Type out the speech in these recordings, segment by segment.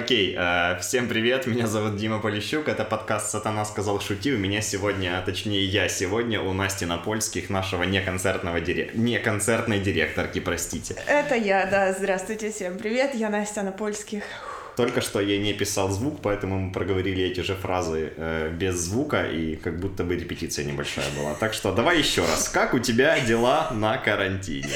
Окей, э, всем привет, меня зовут Дима Полищук, это подкаст «Сатана сказал шути», у меня сегодня, а точнее я сегодня у Насти Напольских, нашего неконцертного дирек... неконцертной директорки, простите. Это я, да, здравствуйте, всем привет, я Настя Напольских. Только что я не писал звук, поэтому мы проговорили эти же фразы э, без звука, и как будто бы репетиция небольшая была. Так что давай еще раз. Как у тебя дела на карантине?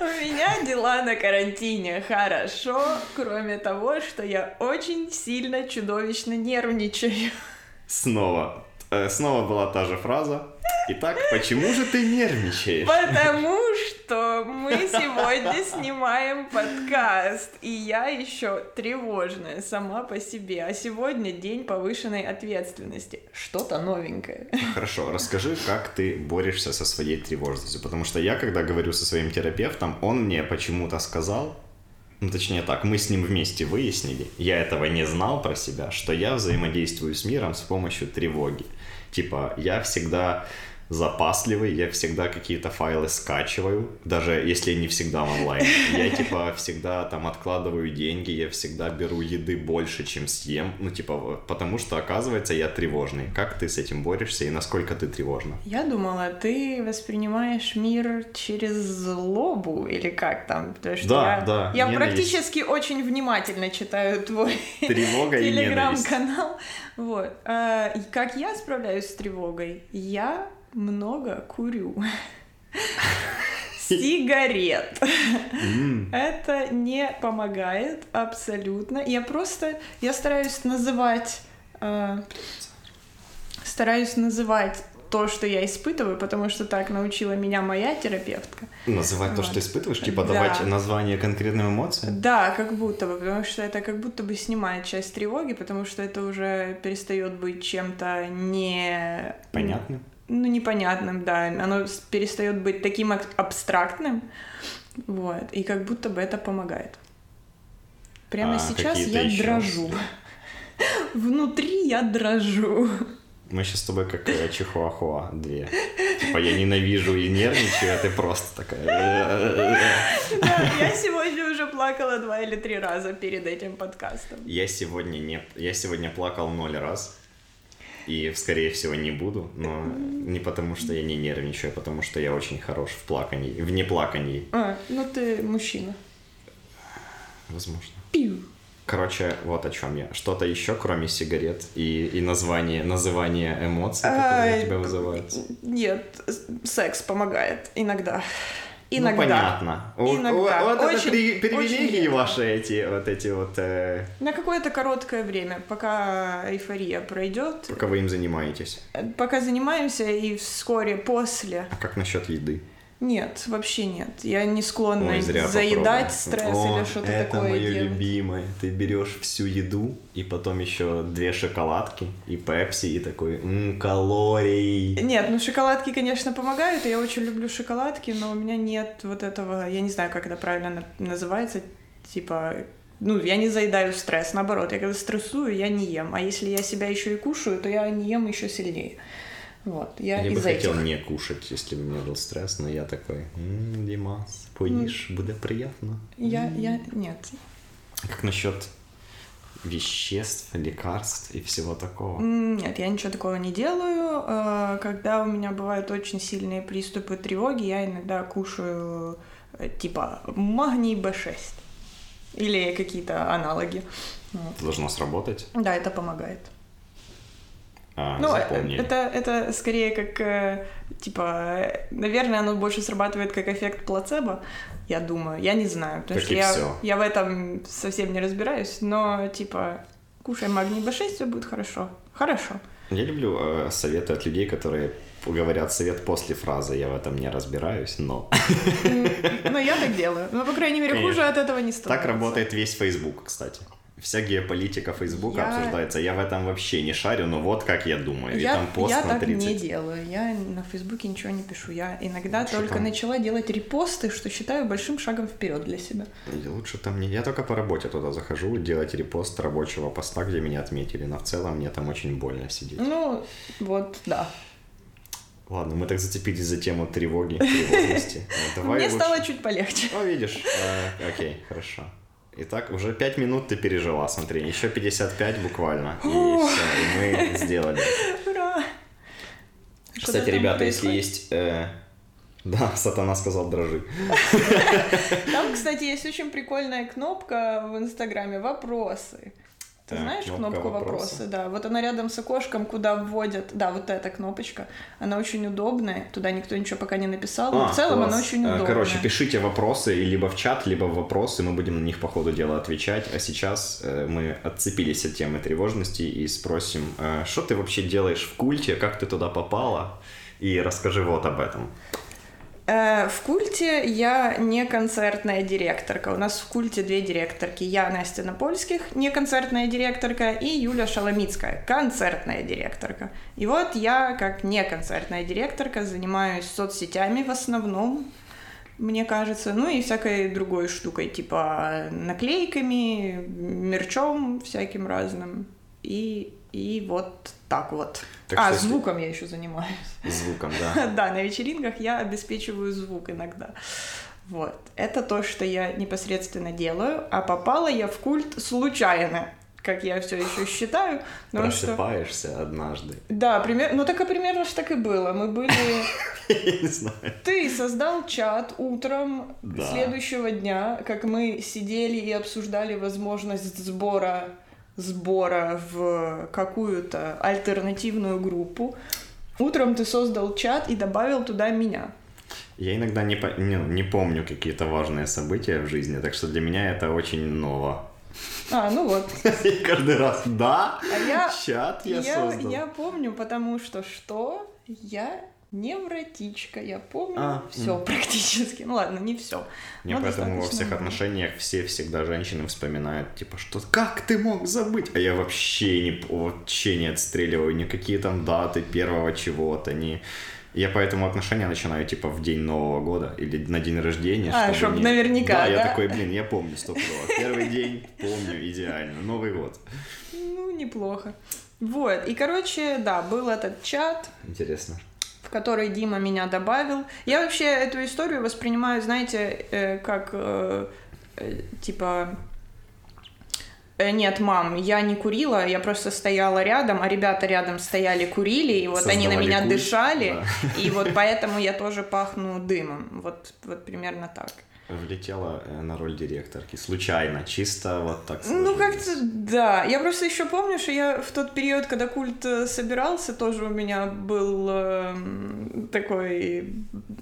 У меня дела на карантине хорошо, кроме того, что я очень сильно чудовищно нервничаю. Снова. Э, снова была та же фраза. Итак, почему же ты нервничаешь? Потому что мы сегодня снимаем подкаст, и я еще тревожная сама по себе. А сегодня день повышенной ответственности. Что-то новенькое. Хорошо, расскажи, как ты борешься со своей тревожностью. Потому что я, когда говорю со своим терапевтом, он мне почему-то сказал, ну, точнее так, мы с ним вместе выяснили, я этого не знал про себя, что я взаимодействую с миром с помощью тревоги. Типа, я всегда запасливый, я всегда какие-то файлы скачиваю, даже если не всегда в онлайн. Я, типа, всегда там откладываю деньги, я всегда беру еды больше, чем съем, ну, типа, потому что, оказывается, я тревожный. Как ты с этим борешься и насколько ты тревожна? Я думала, ты воспринимаешь мир через злобу или как там? Потому что Да, я, да, Я ненависть. практически очень внимательно читаю твой Тревога телеграм-канал. Вот. А, как я справляюсь с тревогой? Я много курю. Сигарет. Это не помогает абсолютно. Я просто, я стараюсь называть, э, стараюсь называть то, что я испытываю, потому что так научила меня моя терапевтка. Называть то, что Вот. испытываешь, типа Да. давать название конкретным эмоциям? Да, как будто бы, потому что это как будто бы снимает часть тревоги, потому что это уже перестает быть чем-то не... Понятно? Ну, непонятным, да. Оно перестает быть таким ак- абстрактным, вот, и как будто бы это помогает. Прямо А сейчас я ещё? дрожу. Внутри я дрожу. Мы сейчас с тобой как э, чихуахуа две. Типа я ненавижу и нервничаю, а ты просто такая... Да, я сегодня уже плакала два или три раза перед этим подкастом. Я сегодня не... Я сегодня плакал ноль раз. И, скорее всего, не буду, но не потому, что я не нервничаю, а потому что я очень хорош в плакании, в неплакании, А, ну ты мужчина. возможно. Пиу. Короче, вот о чем я. Что-то еще, кроме сигарет и, и название, называние эмоций, которые у тебя вызывают? Нет, секс помогает иногда. Ну, Иногда. понятно. Вот- Иногда. Вот, это Очень- при- привилегии очень ваши эти, вот эти вот, э, На какое-то короткое время, пока эйфория пройдет, пока вы им занимаетесь. пока занимаемся и вскоре после. А как насчет еды? Нет, вообще нет. Я не склонна Ой, зря заедать попробовал. стресс О, или что-то это такое мое делать. любимое. Ты берешь всю еду и потом еще две шоколадки и пепси и такой, м калорий. Нет, ну шоколадки, конечно, помогают, и я очень люблю шоколадки, но у меня нет вот этого, я не знаю, как это правильно на- называется, типа, ну, я не заедаю стресс, наоборот, я когда стрессую, я не ем, а если я себя еще и кушаю, то я не ем еще сильнее. Вот, я, Я бы хотел этих. не кушать, если бы у меня был стресс, но я такой, м Димас, поїж, буде приятно. Я, я, нет. Как насчет веществ, лекарств и всего такого? Нет, я ничего такого не делаю. Э, Когда у меня бывают очень сильные приступы тревоги, я иногда кушаю э, типа магний B6 или какие-то аналоги. Вот. Должно сработать. Да, это помогает. А, Ну, э, запомнили. это, это скорее как, э, типа, наверное, оно больше срабатывает как эффект плацебо, я думаю. Я не знаю, потому Как что я, я в этом совсем не разбираюсь, но, типа, кушай магний B6, все будет хорошо. Хорошо. Я люблю э, советы от людей, которые говорят совет после фразы «я в этом не разбираюсь», но Ну, я так делаю. Ну, по крайней мере, хуже от этого не становится. так работает весь Facebook, кстати. Вся геополитика Фейсбука Я- обсуждается. Я в этом вообще не шарю, но вот как я думаю. И Я, там пост я на так 30. не делаю. Я на Фейсбуке ничего не пишу. Я иногда Что только там? начала делать репосты, что считаю большим шагом вперед для себя. И Лучше там не... Я только по работе туда захожу, делать репост рабочего поста, где меня отметили. Но в целом мне там очень больно сидеть. Ну, вот, да. Ладно, мы так зацепились за тему тревоги, тревожности. Давай Мне лучше- стало чуть полегче. Ну, видишь, э, окей, хорошо. Итак, уже 5 минут ты пережила, смотри, еще 55 буквально, и все, и мы сделали. Ура! Что Кстати, ребята, если есть... э, Да, сатана сказал дрожи. Там, кстати, есть очень прикольная кнопка в Инстаграме «Вопросы». Ты Так, знаешь кнопку «Вопросы». Да, вот она рядом с окошком, куда вводят... Да, вот эта кнопочка. Она очень удобная. Туда никто ничего пока не написал. А, в целом класс. она очень Э, удобная. Короче, пишите вопросы либо в чат, либо в вопросы, мы будем на них по ходу дела отвечать. А сейчас э, мы отцепились от темы тревожности и спросим, э, что ты вообще делаешь в культе, как ты туда попала, и расскажи вот об этом. Э, В культе я не концертная директорка. У нас в культе две директорки. Я, Настя Напольских, не концертная директорка, и Юля Шаломицкая, концертная директорка. И вот я, как не концертная директорка, занимаюсь соцсетями в основном, мне кажется, ну и всякой другой штукой, типа наклейками, мерчом всяким разным. И, и вот так вот. Так а, что если- звуком я еще занимаюсь. Звуком, да. Да, на вечеринках я обеспечиваю звук иногда. Вот. Это то, что я непосредственно делаю. А попала я в культ случайно, как я все еще считаю. что- Просыпаешься однажды. Да, пример... ну так и примерно так и было. Мы были... Я не знаю. Ты создал чат утром Да. следующего дня, как мы сидели и обсуждали возможность сбора сбора в какую-то альтернативную группу. Утром ты создал чат и добавил туда меня. Я иногда не, по- не, не помню какие-то важные события в жизни, так что для меня это очень ново. А, ну вот. И каждый раз, да, А я, чат я, я, создал. я помню, потому что что? Я невротичка, я помню А, все м. практически. Ну ладно, не все. Не, поэтому во всех отношениях все всегда женщины вспоминают, типа, что как ты мог забыть? А я вообще не, вообще не отстреливаю никакие там даты первого чего-то, не... Я поэтому отношения начинаю, типа, в день Нового года или на день рождения. А, чтоб не- наверняка, Да, я да? такой, блин, я помню стопудово. Первый день помню идеально. Новый год. Ну, неплохо. Вот, и, короче, да, был этот чат, Интересно. В который Дима меня добавил. Я вообще эту историю воспринимаю, знаете, э, как, э, э, типа, нет, мам, я не курила, я просто стояла рядом, а ребята рядом стояли, курили, и вот они на Создавали меня культ, дышали, да. и вот поэтому я тоже пахну дымом. Вот, вот примерно так. Влетела э, на роль директорки. Случайно, чисто вот так Ну, сложилось. как-то да. Я просто еще помню, что я в тот период, когда культ э, собирался, тоже у меня был эм, такой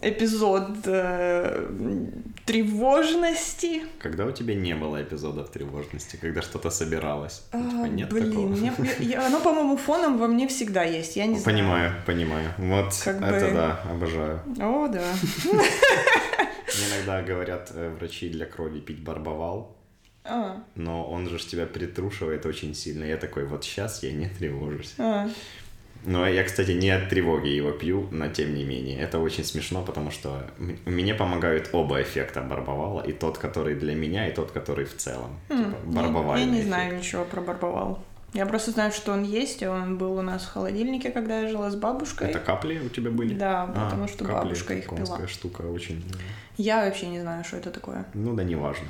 эпизод э, тревожности. Когда у тебя не было эпизодов тревожности, когда что-то собиралось? Ну, типа, А, нет блин, такого? мне- я- оно, по-моему, фоном во мне всегда есть. Я не знаю. Понимаю, понимаю. Вот Как это бы- да, обожаю. О, да. Мне иногда говорят э, врачи для крови пить барбовал, А, но он же тебя притрушивает очень сильно. Я такой, вот сейчас я не тревожусь. а. Но я, кстати, не от тревоги его пью, но тем не менее. Это очень смешно, потому что мне помогают оба эффекта барбовала. И тот, который для меня, и тот, который в целом. М, Типа, я- Я, барбовальный не эффект. знаю ничего про барбовал. Я просто знаю, что он есть, и он был у нас в холодильнике, когда я жила с бабушкой. Это капли у тебя были? Да, А, потому что капли бабушка их пила. штука очень. Я вообще не знаю, что это такое. Ну да, неважно.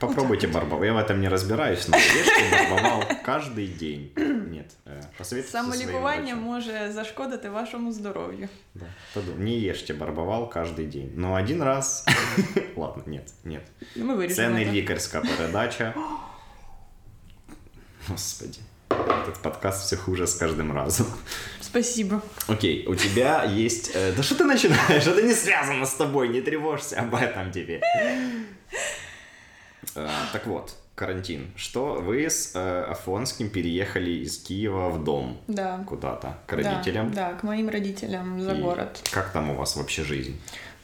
Попробуйте барбовал. Я в этом не разбираюсь, но ешьте барбовал каждый день. Нет, э, посоветуйте со своим Самолікування врачом. може зашкодити вашому здоров'ю. Да. подум- Не ешьте барбовал каждый день. Но один раз... Ладно, нет, нет. Ну, Ми Це вирішимо. не це. лікарська передача. Господи. Этот подкаст все хуже с каждым разом. Спасибо. Окей, у тебя есть... э, да что ты начинаешь? Это не связано с тобой, не тревожься об этом тебе. Э, так вот, карантин. Что вы с э, Афонским переехали из Киева в дом Да. куда-то, к Да, родителям? Да, к моим родителям за И город. Как там у вас вообще жизнь?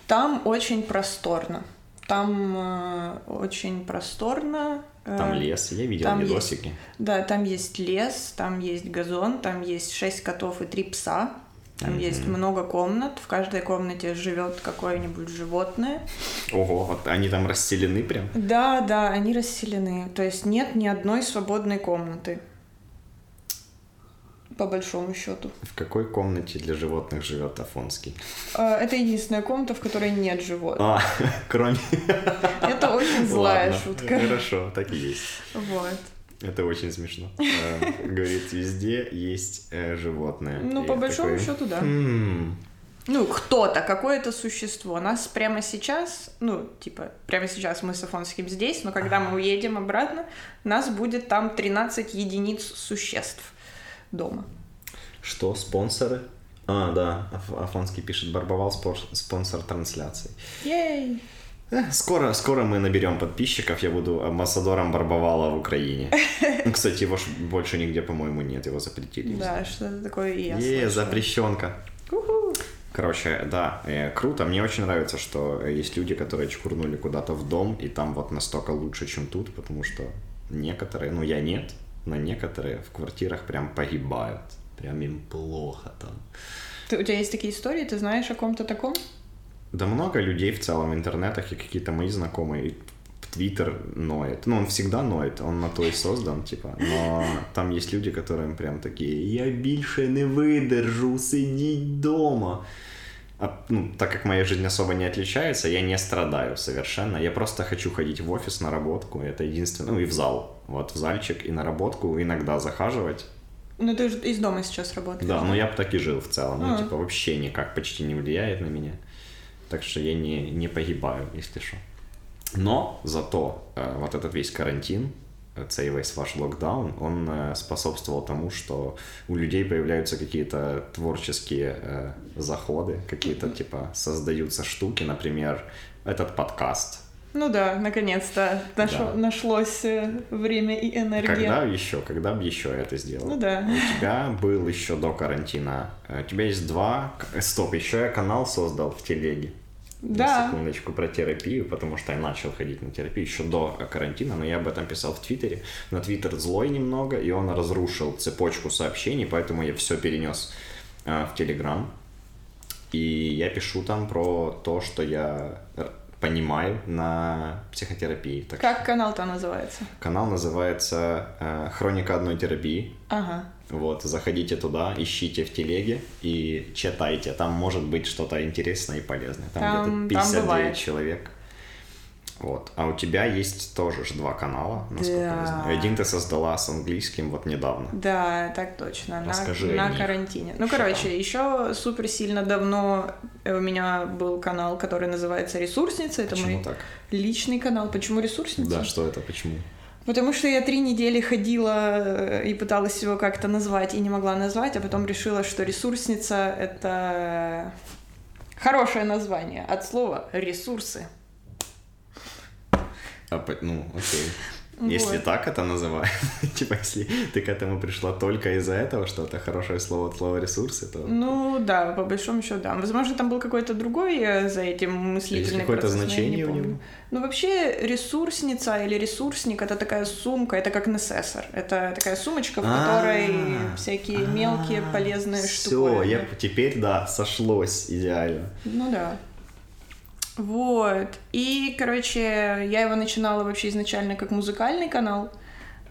Там очень просторно. Там э, очень просторно. э, Там лес, я видел там видосики. Да, там есть лес, там есть газон, там есть шесть котов и три пса. Там есть много комнат. В каждой комнате живет какое-нибудь животное. Ого, вот они там расселены прям? Да, да, они расселены. То есть нет ни одной свободной комнаты. По большому счету. В какой комнате для животных живет Афонский? Э, Это единственная комната, в которой нет животных. А, кроме... Это очень Злая Ладно, шутка. Хорошо, так и есть. Вот. Это очень смешно. Э, Говорит, везде есть э, животное. Ну, по большому счету, да. «М, Ну, кто-то, какое-то существо. Нас прямо сейчас, ну, типа, прямо сейчас мы с Афонским здесь, но когда мы уедем обратно, нас будет там 13 единиц существ дома. Что, спонсоры? А, да, Аф- Афонский пишет, Барбовал спонсор трансляций. Ей! Э, Скоро, скоро мы наберем подписчиков, я буду амбассадором Барбовала в Украине. Ну, Кстати, его больше нигде, по-моему, нет, его запретили. Да, что-то такое и я Е, запрещенка. Короче, да, э, круто. Мне очень нравится, что есть люди, которые чкурнули куда-то в дом, и там вот настолько лучше, чем тут, потому что некоторые, ну я нет, но некоторые в квартирах прям погибают. Прям им плохо там. Ты, у тебя есть такие истории, ты знаешь о ком-то таком? Да много людей в целом в интернетах и какие-то мои знакомые в Твиттер ноет. Ну, он всегда ноет, он на то и создан, типа. Но там есть люди, которые прям такие, я більше не видержу сидеть дома. А, ну, так как моя жизнь особо не отличается, я не страдаю совершенно. Я просто хочу ходить в офис на работку. Это единственное. Ну и в зал. Вот в зальчик и на работку иногда захаживать. Ну, ты же из дома сейчас работаешь. Да, но я бы так и жил в целом. Ну, А. типа, вообще никак почти не влияет на меня. Так что я не, не погибаю, если что. Но зато э, вот этот весь карантин, э, цей весь ваш локдаун, он э, способствовал тому, что у людей появляются какие-то творческие э, заходы, какие-то типа создаются штуки, например, этот подкаст. Ну да, наконец-то нашло- Да. нашлось э, время и энергия. Когда еще, когда бы еще это сделал? Ну да. У тебя был еще до карантина. э, У тебя есть два... к- Стоп, еще я канал создал в телеге. На Да. секундочку про терапию, потому что я начал ходить на терапию еще до карантина, но я об этом писал в Твиттере. На Твиттер злой немного, и он разрушил цепочку сообщений, поэтому я все перенес э, в Телеграм. И я пишу там про то, что я понимаю на психотерапии. Так Как канал-то называется? Канал называется э, «Хроника одной терапии». Ага. Вот, заходите туда, ищите в телеге и читайте. Там может быть что-то интересное и полезное. Там, Там- где-то там 59 бывает. человек. Вот. А у тебя есть тоже ж два канала, насколько я Да. знаю. Один ты создала с английским вот недавно. Да, так точно. На, Расскажи на них. карантине. Ну, Что короче, там? еще супер сильно давно э, у меня был канал, который называется Ресурсница. Это Почему мой так? личный канал. Почему Ресурсница? Да, что это, почему? Потому что я три недели ходила э, и пыталась его как-то назвать и не могла назвать, а потом решила, что ресурсница — это хорошее название от слова ресурсы. А, ну, окей. Если Вот. так это называют, типа, если ты к этому пришла только из-за этого, что это хорошее слово от слова ресурсы, то Ну да, по большому счету, да. Возможно, там был какой-то другой э, за этим мыслительный есть какое-то значение у него? Ну вообще ресурсница или ресурсник это такая сумка, это как несессор. Это такая сумочка, в которой А, всякие мелкие полезные Все, штуки. я теперь, да, сошлось идеально. Ну да. Вот. И, короче, я его начинала вообще изначально как музыкальный канал,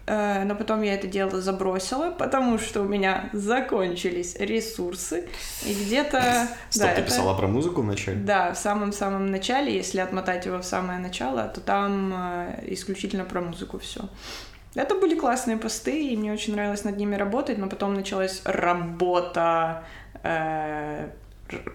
э, но потом я это дело забросила, потому что у меня закончились ресурсы. И где-то... Стоп, да, ты это- писала про музыку вначале? Да, в самом-самом начале, если отмотать его в самое начало, то там э, исключительно про музыку все. Это были классные посты, и мне очень нравилось над ними работать, но потом началась работа, э,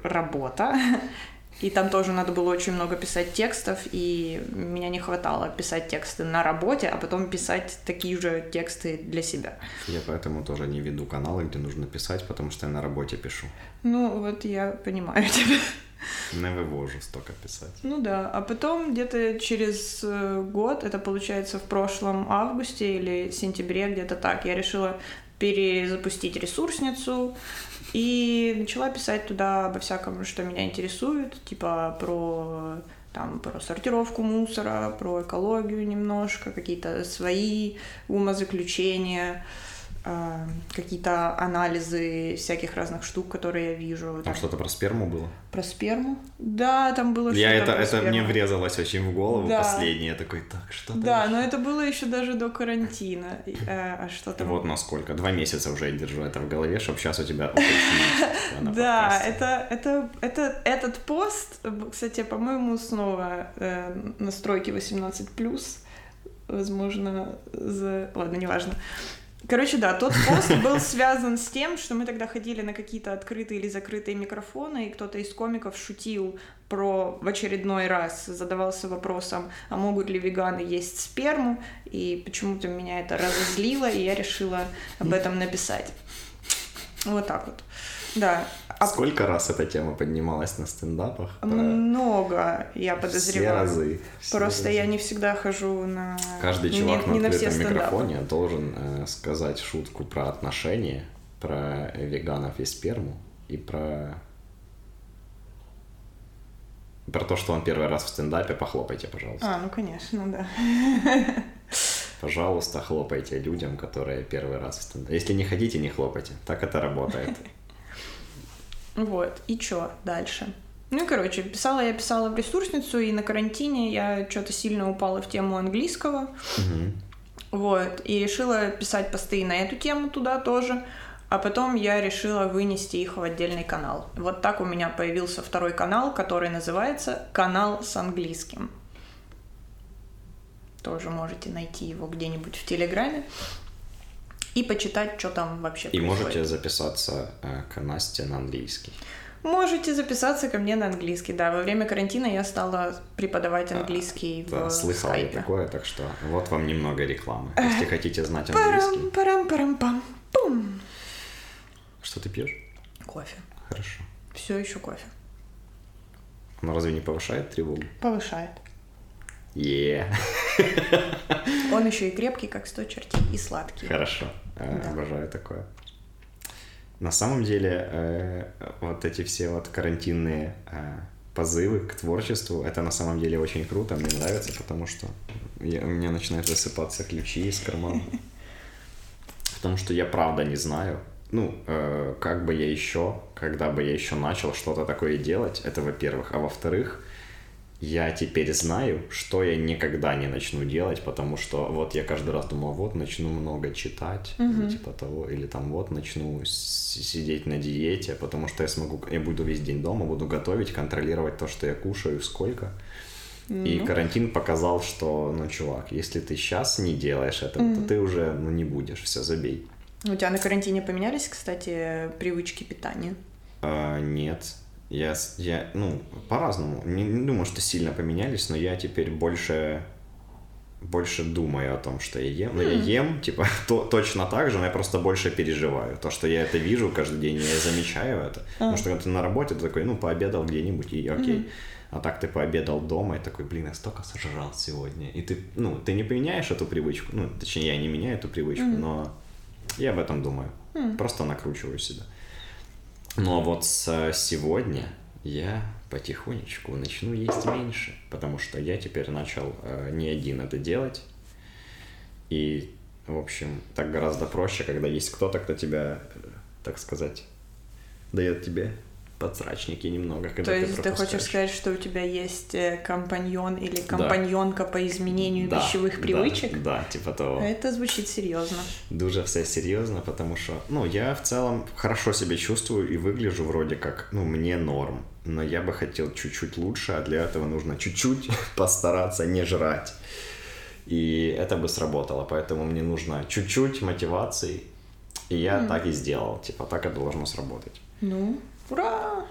работа, и там тоже надо было очень много писать текстов, и меня не хватало писать тексты на работе, а потом писать такие же тексты для себя. Я поэтому тоже не веду каналы, где нужно писать, потому что я на работе пишу. Ну, вот я понимаю тебя. Не вывожу столько писать. Ну да, а потом где-то через э, год, это получается в прошлом августе или сентябре, где-то так, я решила перезапустить ресурсницу и начала писать туда обо всяком, что меня интересует, типа про там про сортировку мусора, про экологию немножко, какие-то свои умозаключения. А, какие-то анализы всяких разных штук, которые я вижу. Там что-то про сперму было? Про сперму? Да, там было Я что-то это, про это сперму. мне врезалось очень в голову Да. последнее. Я такой, так, что Да, там но ещё?» это было еще даже до карантина. Э, А что там? Вот насколько. Два месяца уже я держу это в голове, чтобы сейчас у тебя Да, это, это, это, этот пост, кстати, по-моему, снова э, настройки 18+, возможно, за... Ладно, неважно. Короче, да, тот пост был связан с тем, что мы тогда ходили на какие-то открытые или закрытые микрофоны, и кто-то из комиков шутил про в очередной раз задавался вопросом, а могут ли веганы есть сперму, и почему-то меня это разозлило, и я решила об этом написать. Вот так вот. Да. А Сколько раз эта тема поднималась на стендапах? Много, я Все подозреваю. разы. все Просто разы. я не всегда хожу на... Каждый чувак не на все открытом стендапы. микрофоне должен э, сказать шутку про отношения, про веганов и сперму и про про то, что он первый раз в стендапе. Похлопайте, пожалуйста. А, ну конечно, да. Пожалуйста, хлопайте людям, которые первый раз в стендапе. Если не хотите, не хлопайте. Так это работает. Вот, и чё дальше? Ну и, короче, писала я писала в ресурсницу, и на карантине я что-то сильно упала в тему английского. Мгм. Вот, и решила писать посты и на эту тему туда тоже. А потом я решила вынести их в отдельный канал. Вот так у меня появился второй канал, который называется «Канал с английским». Тоже можете найти его где-нибудь в Телеграме и почитать, что там вообще И происходит. можете записаться э, к Насте на английский. Можете записаться ко мне на английский, да. Во время карантина я стала преподавать английский Да, в слыхал я скайпе. такое, так что вот вам немного рекламы. Если хотите знать английский. Парам, парам, парам, пам, пум. Что ты пьешь? Кофе. Хорошо. Все еще кофе. Но разве не повышает тревогу? Повышает. Е, Он еще и крепкий, как сто чертей, и сладкий. хорошо. Э, Да. Обожаю такое. На самом деле, э, вот эти все вот карантинные э, позывы к творчеству, это на самом деле очень круто, мне нравится, потому что я- у меня начинают высыпаться ключи из кармана. Потому что я правда не знаю, ну, э, как бы я еще, когда бы я еще начал что-то такое делать, это во-первых. А во-вторых, я теперь знаю, что я никогда не начну делать, потому что вот я каждый раз думал, вот начну много читать, или типа того, или там вот начну сидеть на диете, потому что я смогу, я буду весь день дома, буду готовить, контролировать то, что я кушаю, сколько. И Ну. карантин показал, что, ну, чувак, если ты сейчас не делаешь этого, то ты уже, ну, не будешь, все, забей. У тебя на карантине поменялись, кстати, привычки питания? А, нет. Я, я, ну, по-разному. Не, не думаю, что сильно поменялись, но я теперь больше, больше думаю о том, что я ем. Ну, я ем, типа, то, точно так же, но я просто больше переживаю. То, что я это вижу каждый день, я замечаю это. Потому что когда ты на работе, ты такой, ну, пообедал где-нибудь, и окей. А так ты пообедал дома, и такой, блин, я столько сожрал сегодня. И ты, ну, ты не поменяешь эту привычку. Ну, точнее, я не меняю эту привычку, но я об этом думаю. Просто накручиваю себя. Но вот с сегодня я потихонечку начну есть меньше, потому что я теперь начал э, не один это делать. И, в общем, так гораздо проще, когда есть кто-то, кто тебя, э, так сказать, дает тебе подсрачники немного, когда То есть ты пропускаешь. хочешь сказать, что у тебя есть э, компаньон или компаньонка по изменению Да, пищевых да, привычек? Да, типа того. Это звучит серьезно. Дуже все серьезно, потому что, ну, я в целом хорошо себя чувствую и выгляжу вроде как, ну, мне норм. Но я бы хотел чуть-чуть лучше, а для этого нужно чуть-чуть постараться не жрать. И это бы сработало, поэтому мне нужно чуть-чуть мотивации. И я так и сделал, типа, так это должно сработать. Ну, ура!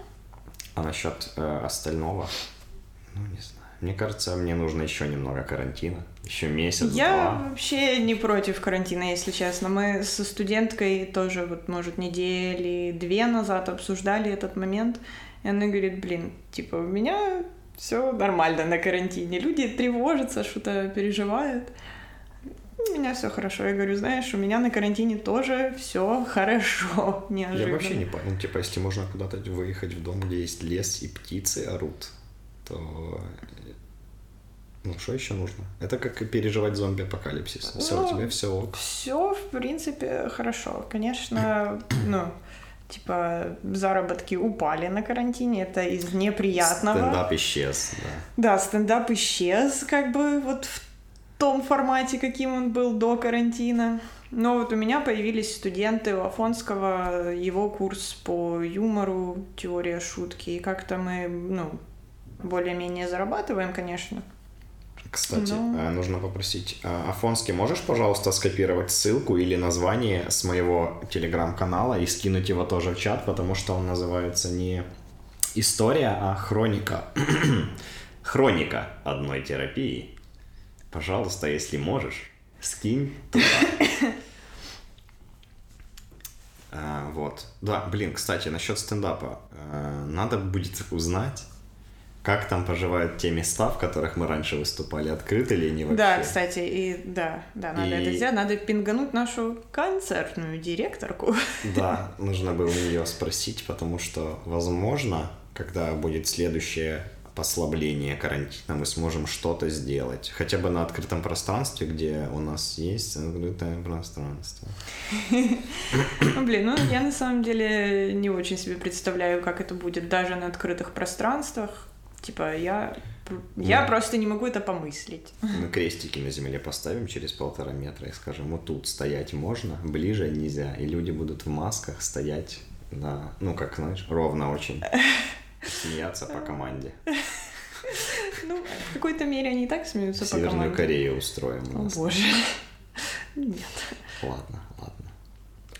А насчет э, остального, ну, не знаю. Мне кажется, мне нужно еще немного карантина, еще месяц-два. Я вообще не против карантина, если честно. Мы со студенткой тоже, вот, может, недели две назад обсуждали этот момент. И она говорит, блин, типа, у меня все нормально на карантине. Люди тревожатся, что-то переживают. У меня все хорошо. Я говорю, знаешь, у меня на карантине тоже все хорошо. Я Неожиданно. вообще не понял, типа, если можно куда-то выехать в дом, где есть лес и птицы орут, то Ну, что еще нужно? Это как переживать зомби-апокалипсис. Все, Ну, у тебя все ок. Все, в принципе, хорошо. Конечно, ну, типа, заработки упали на карантине, это из неприятного. Стендап исчез, да. Да, стендап исчез, как бы вот в том формате, каким он был до карантина. Но вот у меня появились студенты у Афонского, его курс по юмору, теория шутки, и как-то мы, ну, более-менее зарабатываем, конечно. Кстати, Ну. э, нужно попросить. э, Афонский, можешь, пожалуйста, скопировать ссылку или название с моего телеграм-канала и скинуть его тоже в чат, потому что он называется не история, а хроника. хроника одной терапии. Пожалуйста, если можешь, скинь туда. А, Вот. Да, блин, кстати, насчет стендапа. Э, Надо будет узнать, как там поживают те места, в которых мы раньше выступали, открыты ли они вообще. Да, кстати, и да, да, надо И- это сделать, надо пингануть нашу концертную директорку. Да, нужно бы у нее спросить, потому что, возможно, когда будет следующее послабление карантина, мы сможем что-то сделать. Хотя бы на открытом пространстве, где у нас есть открытое пространство. Ну, блин, ну я на самом деле не очень себе представляю, как это будет даже на открытых пространствах. Типа, я, я Да. просто не могу это помыслить. Мы крестики на земле поставим через полтора метра и скажем, вот тут стоять можно, ближе нельзя. И люди будут в масках стоять на, ну, как знаешь, ровно очень. Смеяться по команде. Ну, в какой-то мере они и так смеются по Северную команде. Корею устроим О боже. Нет. Ладно, ладно.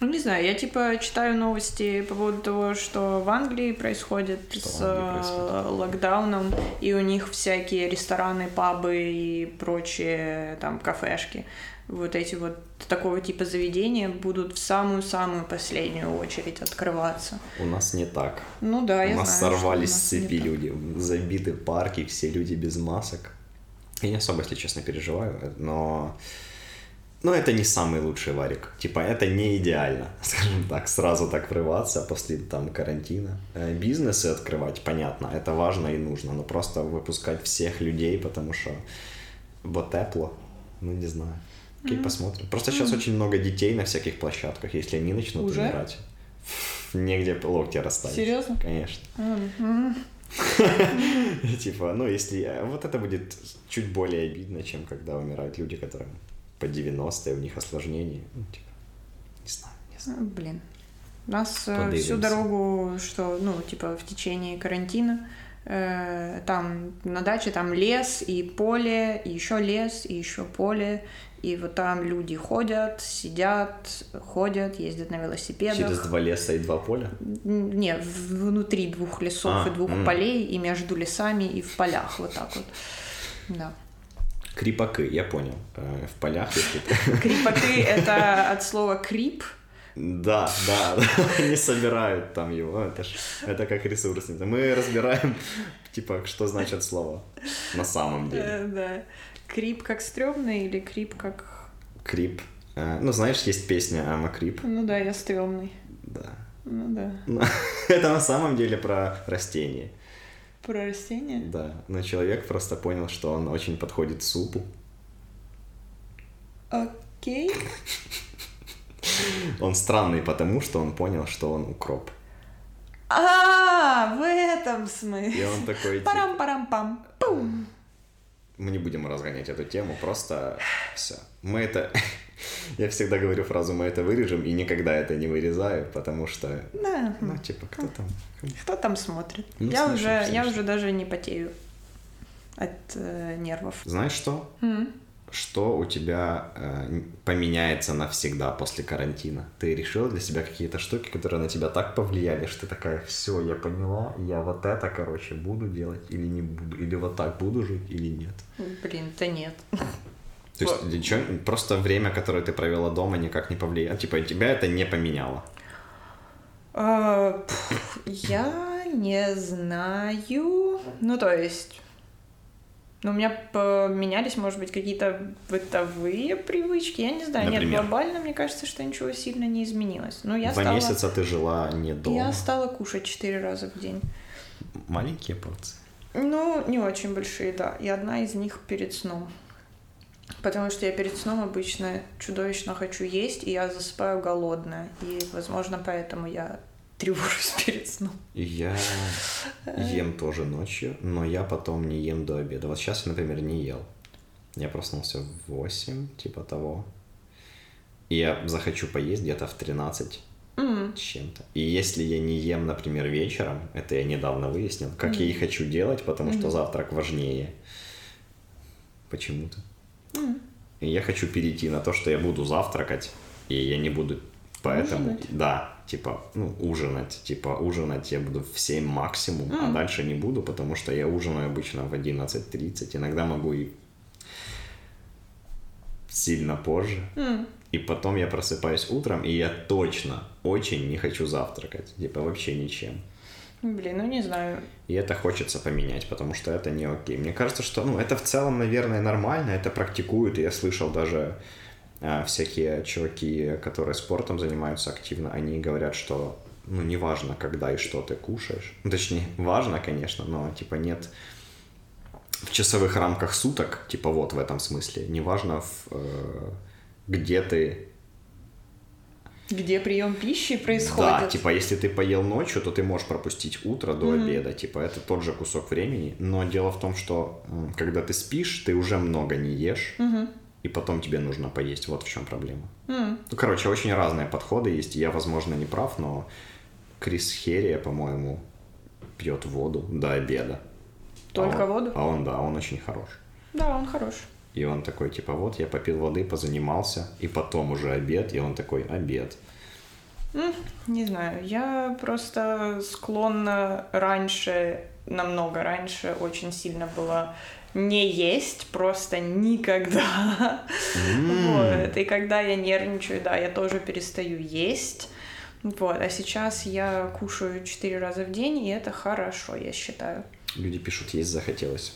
Ну, не знаю, я типа читаю новости по поводу того, что в Англии происходит Что с Англии э, происходит? локдауном, и у них всякие рестораны, пабы и прочие там кафешки, вот эти вот такого типа заведения будут в самую-самую последнюю очередь открываться. У нас не так. Ну да, я у нас знаю, сорвались у с нас не цепи люди, забиты парки, все люди без масок. Я не особо, если честно, переживаю, но... Но это не самый лучший варик. Типа, это не идеально, скажем так, сразу так врываться после там карантина. Э, Бизнесы открывать, понятно, это важно и нужно, но просто выпускать всех людей, потому что вот тепло, ну не знаю. Окей, посмотрим. Просто сейчас очень много детей на всяких площадках, если они начнут Уже? умирать. Негде локти расставить. Серьезно? Конечно. Мгм. Типа, ну, если... э, Вот это будет чуть более обидно, чем когда умирают люди, которым по 90 и у них осложнения. Ну, типа, не знаю, не знаю. Блин. У нас э, Подивимся. всю дорогу, что, ну, типа, в течение карантина, э, там на даче там лес и поле, и еще лес, и еще поле, и вот там люди ходят, сидят, ходят, ездят на велосипедах. Через два леса и два поля? Не, внутри двух лесов А, и двух м. полей, и между лесами, и в полях, вот так вот. Да. Крипаки, я понял. Э, В полях. Крипаки — это от слова крип, Да, да, да, они собирают там его, это ж, это как ресурсница. Мы разбираем, типа, что значит слово на самом деле. Э, да. Крип как стрёмный или крип как... Крип. Э, Ну, знаешь, есть песня «I'm a creep». Ну да, я стрёмный. Да. Ну да. Ну, Это на самом деле про растение. Про растения? Да, но человек просто понял, что он очень подходит супу. Окей. Он странный потому, что он понял, что он укроп. А, в этом И смысле. он такой, типа, Парам-парам-пам. Пум. Мы не будем разгонять эту тему, просто все. Мы это... Я всегда говорю фразу «мы это вырежем» и никогда это не вырезаю, потому что, Да. ну, типа, кто там? Кто там смотрит? Ну, я слышим, уже, я слышим. уже даже не потею от э, нервов. Знаешь что? М. Что у тебя э, поменяется навсегда после карантина? Ты решила для себя какие-то штуки, которые на тебя так повлияли, что ты такая, все, я поняла, я вот это, короче, буду делать или не буду, или вот так буду жить или нет. Блин, да нет. То есть ничего, просто время, которое ты провела дома, никак не повлияло. Типа тебя это не поменяло. А, Я не знаю. Ну, то есть... Ну, у меня поменялись, может быть, какие-то бытовые привычки. Я не знаю. Нет, Например? глобально, мне кажется, что ничего сильно не изменилось. Ну, я Два стала... месяца ты жила не дома. Я стала кушать четыре раза в день. Маленькие порции. Ну, не очень большие, да. И одна из них перед сном. Потому что я перед сном обычно чудовищно хочу есть, и я засыпаю голодная. И, возможно, поэтому я тревожусь перед сном. Я ем тоже ночью, но я потом не ем до обеда. Вот сейчас я, например, не ел. Я проснулся в 8, типа того. И я захочу поесть где-то в 13 М, с чем-то. И если я не ем, например, вечером, это я недавно выяснил, как я и хочу делать, потому что завтрак важнее. Почему-то. м. И я хочу перейти на то, что я буду завтракать, и я не буду поэтому... Ужинать? Да, типа, ну, ужинать. Типа, ужинать я буду в 7 максимум, а М. дальше не буду, потому что я ужинаю обычно в 11.30, иногда могу и сильно позже. М. И потом я просыпаюсь утром, и я точно очень не хочу завтракать. Типа, вообще ничем. Блин, ну не знаю. И это хочется поменять, потому что это не окей. Мне кажется, что ну, это в целом, наверное, нормально, это практикуют. И я слышал даже а, всякие чуваки, которые спортом занимаются активно, они говорят, что ну, неважно, когда и что ты кушаешь. Ну, точнее, важно, конечно, но типа нет в часовых рамках суток, типа вот в этом смысле, неважно, в, э, где ты Где прием пищи происходит? да, типа, если ты поел ночью, то ты можешь пропустить утро до обеда. Типа, это тот же кусок времени. Но дело в том, что когда ты спишь, ты уже много не ешь, Мгм. И потом тебе нужно поесть. Вот в чем проблема. М. Ну, короче, очень разные подходы есть. Я, возможно, не прав, но Крис Херия, по-моему, пьет воду до обеда. Только а он- воду? А он, да, он очень хорош. Да, он хорош. И он такой, типа, вот, я попил воды, позанимался, и потом уже обед, и он такой, обед. Не знаю, я просто склонна раньше, намного раньше, очень сильно была не есть просто никогда. Вот. И когда я нервничаю, да, я тоже перестаю есть. Вот. А сейчас я кушаю 4 раза в день, и это хорошо, я считаю. Люди пишут, есть захотелось.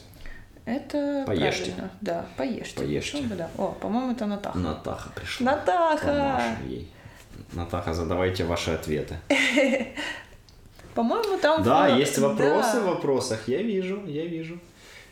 Это Поешьте. правильно. Да, поешьте. Поешьте. Бы да? О, по-моему, это Натаха. Натаха пришла. Натаха! Ей. Натаха, задавайте ваши ответы. По-моему, там... Да, есть вопросы в вопросах. Я вижу, я вижу.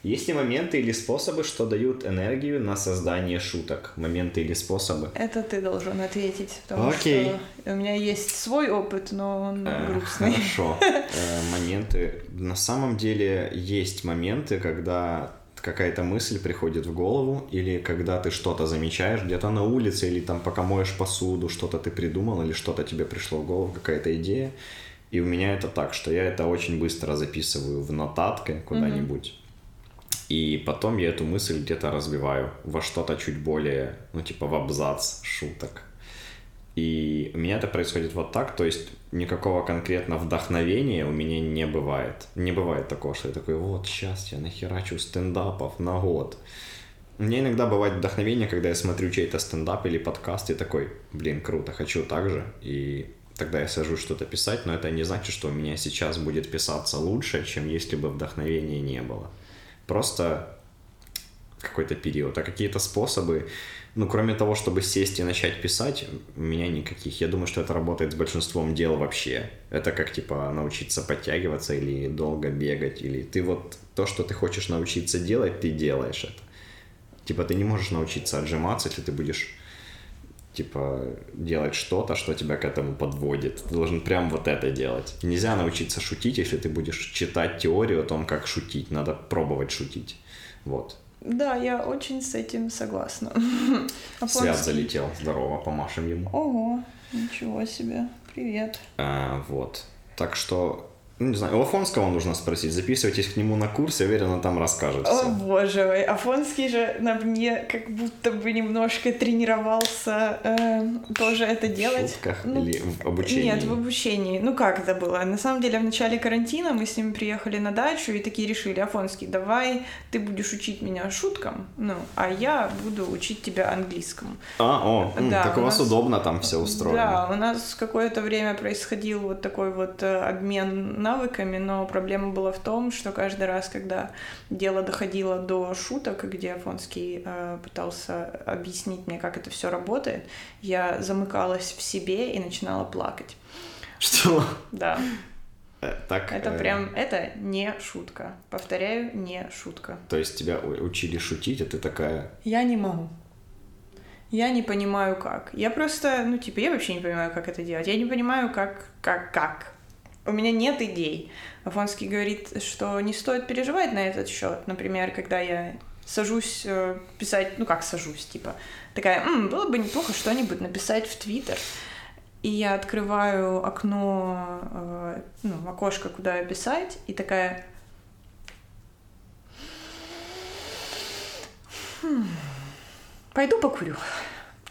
Есть ли моменты или способы, что дают энергию на создание шуток? Моменты или способы? Это ты должен ответить, потому Окей. что у меня есть свой опыт, но он Э, грустный. Хорошо. Э, Моменты. На самом деле есть моменты, когда какая-то мысль приходит в голову, или когда ты что-то замечаешь где-то на улице, или там пока моешь посуду, что-то ты придумал, или что-то тебе пришло в голову, какая-то идея. И у меня это так, что я это очень быстро записываю в нотатке куда-нибудь. И потом я эту мысль где-то разбиваю во что-то чуть более, ну, типа в абзац шуток. И у меня это происходит вот так, то есть никакого конкретно вдохновения у меня не бывает. Не бывает такого, что я такой, вот сейчас я нахерачу стендапов на год. Меня иногда бывает вдохновение, когда я смотрю чей-то стендап или подкаст и такой, блин, круто, хочу так же. И тогда я сажусь что-то писать, но это не значит, что у меня сейчас будет писаться лучше, чем если бы вдохновения не было. Просто какой-то период. А какие-то способы, ну, кроме того, чтобы сесть и начать писать, у меня никаких. Я думаю, что это работает с большинством дел вообще. Это как, типа, научиться подтягиваться или долго бегать, или ты вот то, что ты хочешь научиться делать, ты делаешь это. Типа, ты не можешь научиться отжиматься, если ты будешь типа, делать что-то, что тебя к этому подводит. Ты должен прям вот это делать. Нельзя научиться шутить, если ты будешь читать теорию о том, как шутить. Надо пробовать шутить. Вот. Да, я очень с этим согласна. Свят Афонский- залетел. Здорово, помашем ему. Ого, ничего себе. Привет. А, вот. Так что, ну, не знаю, у Афонского нужно спросить. Записывайтесь к нему на курс, я уверен, он там расскажет О все. боже мой, Афонский же на мне как будто бы немножко тренировался э, тоже это В делать. шутках Ну, или в обучении? Нет, в обучении. Ну как это было? На самом деле в начале карантина мы с ним приехали на дачу и такие решили, Афонский, давай ты будешь учить меня шуткам, ну, а я буду учить тебя английскому. А, о, Да, так у у вас нас- удобно там все устроено. Да, у нас какое-то время происходил вот такой вот э, обмен навыками, но проблема была в том, что каждый раз, когда дело доходило до шуток, где Афонский э, пытался объяснить мне, как это все работает, я замыкалась в себе и начинала плакать. Что? Да. Э, Так, Это э, прям, это не шутка. Повторяю, не шутка. То есть тебя учили шутить, а ты такая... Я не могу. Я не понимаю, как. Я просто, ну, типа, я вообще не понимаю, как это делать. Я не понимаю, как, как, как. У меня нет идей. Афонский говорит, что не стоит переживать на этот счет. Например, когда я сажусь э, писать, ну как сажусь, типа, такая, «М, было бы неплохо что-нибудь написать в Твиттер. И я открываю окно, э, ну, окошко, куда писать, и такая, «Хм, пойду покурю.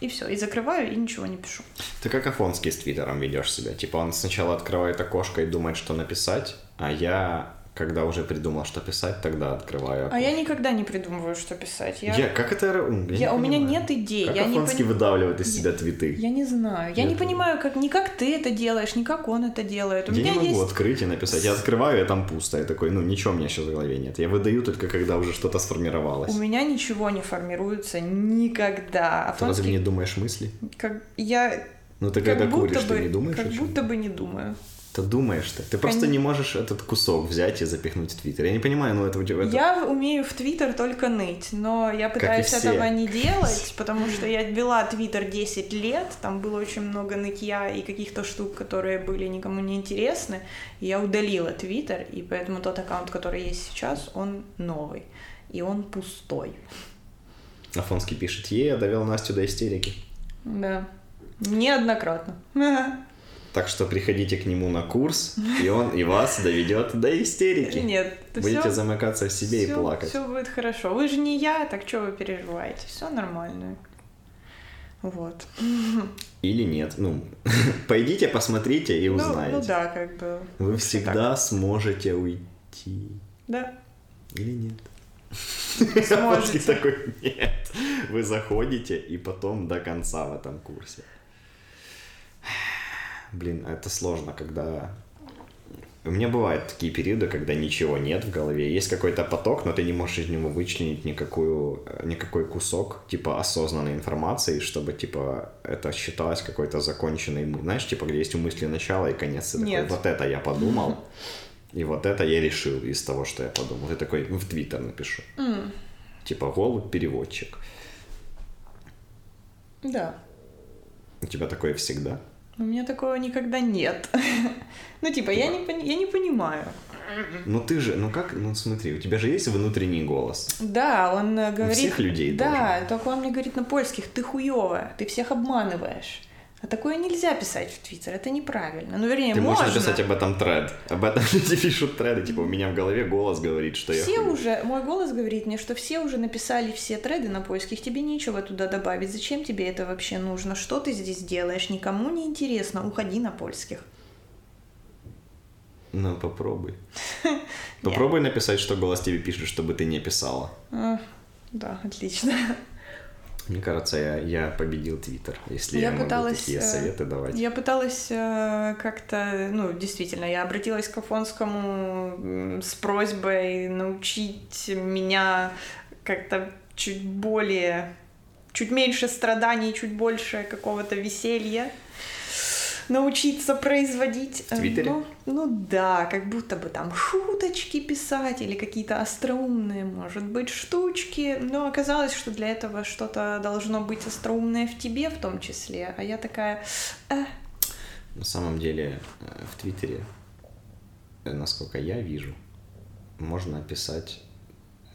И все, и закрываю, и ничего не пишу. Ты как Афонский с Твиттером ведешь себя. Типа он сначала открывает окошко и думает, что написать, а я, когда уже придумал, что писать, тогда открываю А я никогда не придумываю, что писать. Я, Я, как это... я я- не у меня понимаю. нет идей. Как я не Афонский пони- выдавливает из Я- себя твиты? Я не знаю. Я Я не понимаю, как не как ты это делаешь, не как он это делает. У Я меня не могу есть. открыть и написать. Я открываю, и там пусто. Я такой, ну ничего у меня сейчас в голове нет. Я выдаю только, когда уже что-то сформировалось. У меня ничего не формируется никогда. Ты разве Афонский, не думаешь мысли? как я Ну ты как когда будто куришь, бы, ты не думаешь как будто бы не думаю. Ты думаешь ты. Ты просто не можешь этот кусок взять и запихнуть в Твиттер. Я не понимаю, ну это у тебя... это- Я умею в Твиттер только ныть, но я пытаюсь этого не делать, потому что я вела Твиттер 10 лет, там было очень много нытья и каких-то штук, которые были никому не интересны. Я удалила Твиттер, и поэтому тот аккаунт, который есть сейчас, он новый, и он пустой. Афонский пишет, е, я довел Настю до истерики. Да, неоднократно. Так что приходите к нему на курс, и он и вас доведет до истерики. Нет, Будете все, замыкаться в себе и плакать. Все будет хорошо. Вы же не я, так что вы переживаете? Все нормально. Вот. Или нет. Ну, пойдите, посмотрите и Ну, узнаете. ну да, как бы. Вы всегда сможете уйти. Да. Или нет? Сможете. Такой, нет. Вы заходите и потом до конца в этом курсе. Блин, это сложно, когда... У меня бывают такие периоды, когда ничего нет в голове. Есть какой-то поток, но ты не можешь из него вычленить никакую, э, никакой кусок, типа, осознанной информации, чтобы, типа, это считалось какой-то законченной... Знаешь, типа, где есть у мысли начало и конец. Такой, Нет. вот это я подумал, и вот это я решил из того, что я подумал. Ты такой, «Ну, в Твиттер напишу. М, Типа, голубь-переводчик. Да. У тебя такое всегда? У меня такого никогда нет. Ну, типа, я не, пони- я не понимаю. Ну ты же, ну как, ну смотри, у тебя же есть внутренний голос. Да, он э, говорит... всех людей Да, только он мне говорит на польских, ты хуёвая, ты всех обманываешь. А такое нельзя писать в Твиттер, это неправильно. Ну, вернее, Ты можешь можно. написать об этом тред. Об этом люди пишут треды. Типа, у меня в голове голос говорит, что я Все уже, мой голос говорит мне, что все уже написали все треды на поисках, тебе нечего туда добавить. Зачем тебе это вообще нужно? Что ты здесь делаешь? Никому не интересно. Уходи на польских. Ну, попробуй. Попробуй написать, что голос тебе пишет, чтобы ты не писала. Да, отлично. Мне кажется, я, я победил Твиттер, если я, Я могу пыталась, такие э, советы давать. Я пыталась э, как-то, ну, действительно, я обратилась к Афонскому с просьбой научить меня как-то чуть более, чуть меньше страданий, чуть больше какого-то веселья научиться производить. В Твиттере? Ну, ну да, как будто бы там шуточки писать или какие-то остроумные, может быть, штучки. Но оказалось, что для этого что-то должно быть остроумное в тебе в том числе. А я такая, «Э, На самом деле, э, в Твиттере, э, насколько я вижу, можно писать,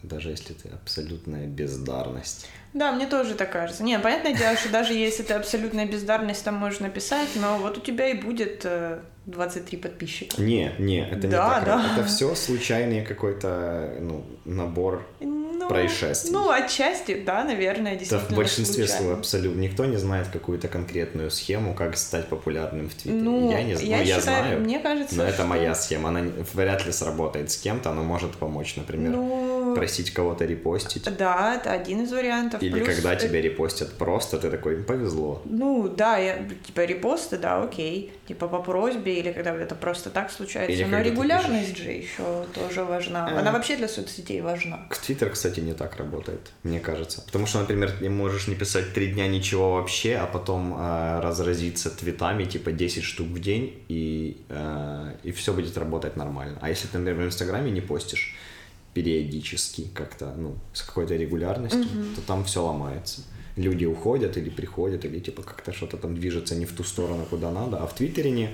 даже если ты абсолютная бездарность. Да, мне тоже так кажется. Не, понятное дело, что даже если ты абсолютная бездарность, там можно писать, но вот у тебя и будет э, 23 подписчика. Не, не, это не Да, так. да. Это все случайный какой-то ну, набор. Ну, Происшествий. Ну, отчасти, да, наверное, Да, действительно. в большинстве своем абсолютно. Никто не знает какую-то конкретную схему, как стать популярным в Твиттере. Ну, я не знаю, я, считаю, знаю, мне кажется, но это что- моя схема. Она не- вряд ли сработает с кем-то, но может помочь, например. Ну, просить кого-то репостить. Да, это один из вариантов. Или Плюс, когда э, тебя репостят просто, ты такой, повезло. Ну, да, я, типа, репосты, да, окей. Типа, по просьбе, или когда это просто так случается. Или Но регулярность же еще тоже важна. Э. Она вообще для соцсетей важна. Твиттер, кстати, не так работает, мне кажется. Потому что, например, ты можешь не писать три дня ничего вообще, а потом э, разразиться твитами, типа 10 штук в день, и, э, и все будет работать нормально. А если ты, например, в Инстаграме не постишь периодически как-то, ну, с какой-то регулярностью, то там все ломается. Люди уходят или приходят, или типа как-то что-то там движется не в ту сторону, куда надо. А в Твиттере не.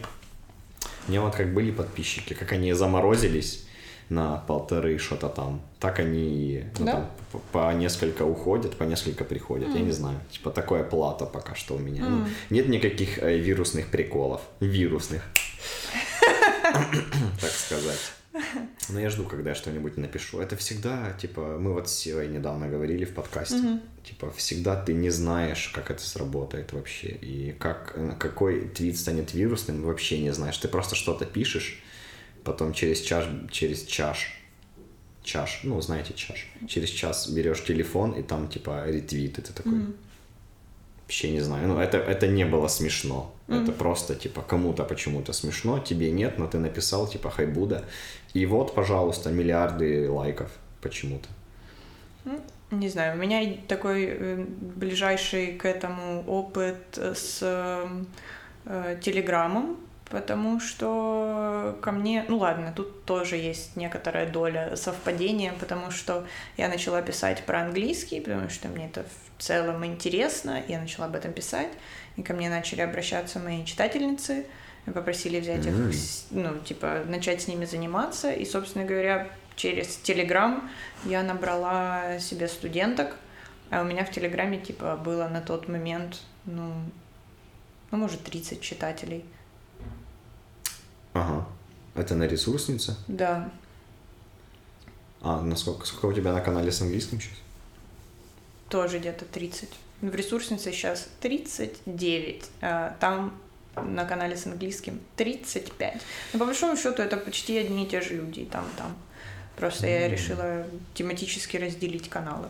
У меня вот как были подписчики, как они заморозились на полторы что-то там, так они ну, Да? там, по, по несколько уходят, по несколько приходят. Я не знаю. Типа такое плата пока что у меня. Ну, нет никаких э, вирусных приколов. Вирусных. так сказать. Но я жду, когда я что-нибудь напишу. Это всегда, типа, мы вот с Севой недавно говорили в подкасте. Типа, всегда ты не знаешь, как это сработает вообще. И как, э, какой твит станет вирусным, вообще не знаешь. Ты просто что-то пишешь, потом через час, через чаш, чаш, ну, знаете, чаш. Через час берешь телефон, и там, типа, ретвит, и ты такой... Вообще не знаю. Ну, это, это не было смешно. Это просто, типа, кому-то почему-то смешно, тебе нет, но ты написал, типа, хайбуда. И вот, пожалуйста, миллиарды лайков почему-то. Не знаю, у меня такой э, ближайший к этому опыт с э, Телеграмом, потому что ко мне, ну ладно, тут тоже есть некоторая доля совпадения, потому что я начала писать про английский, потому что мне это целом интересно, я начала об этом писать, и ко мне начали обращаться мои читательницы, попросили взять их, ну, типа, начать с ними заниматься, и, собственно говоря, через Телеграм я набрала себе студенток, а у меня в Телеграме, типа, было на тот момент, ну, ну, может, 30 читателей. Ага. Это на ресурснице? Да, А, насколько, сколько у тебя на канале с английским сейчас? Тоже где-то 30. Ну, В ресурснице сейчас 39, а там на канале с английским 35. Но по большому счету это почти одни и те же люди там, там. Просто я решила тематически разделить каналы.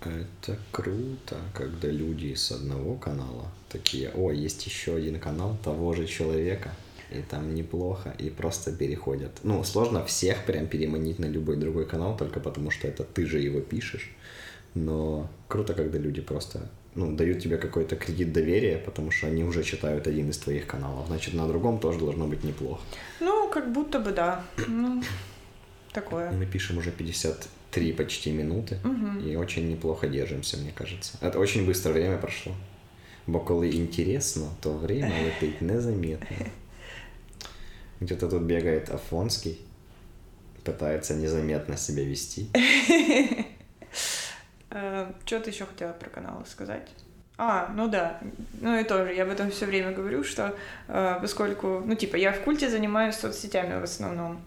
Это круто, когда люди с одного канала такие, о, есть еще один канал того же человека, и там неплохо, и просто переходят. Ну, сложно всех прям переманить на любой другой канал, только потому что это ты же его пишешь. Но круто, когда люди просто ну, дают тебе какой-то кредит доверия, потому что они уже читают один из твоих каналов. Значит, на другом тоже должно быть неплохо. Ну, как будто бы да. Ну, такое. Мы пишем уже 53 почти минуты и очень неплохо держимся, мне кажется. Это очень быстро время прошло. Бо коли інтересно, то время летить незаметно. Где-то тут бегает Афонский, пытается незаметно себя вести. Что ты еще хотела про каналы сказать? А, ну да, ну и тоже, я об этом все время говорю, что э, поскольку, ну типа, я в культе занимаюсь соцсетями в основном.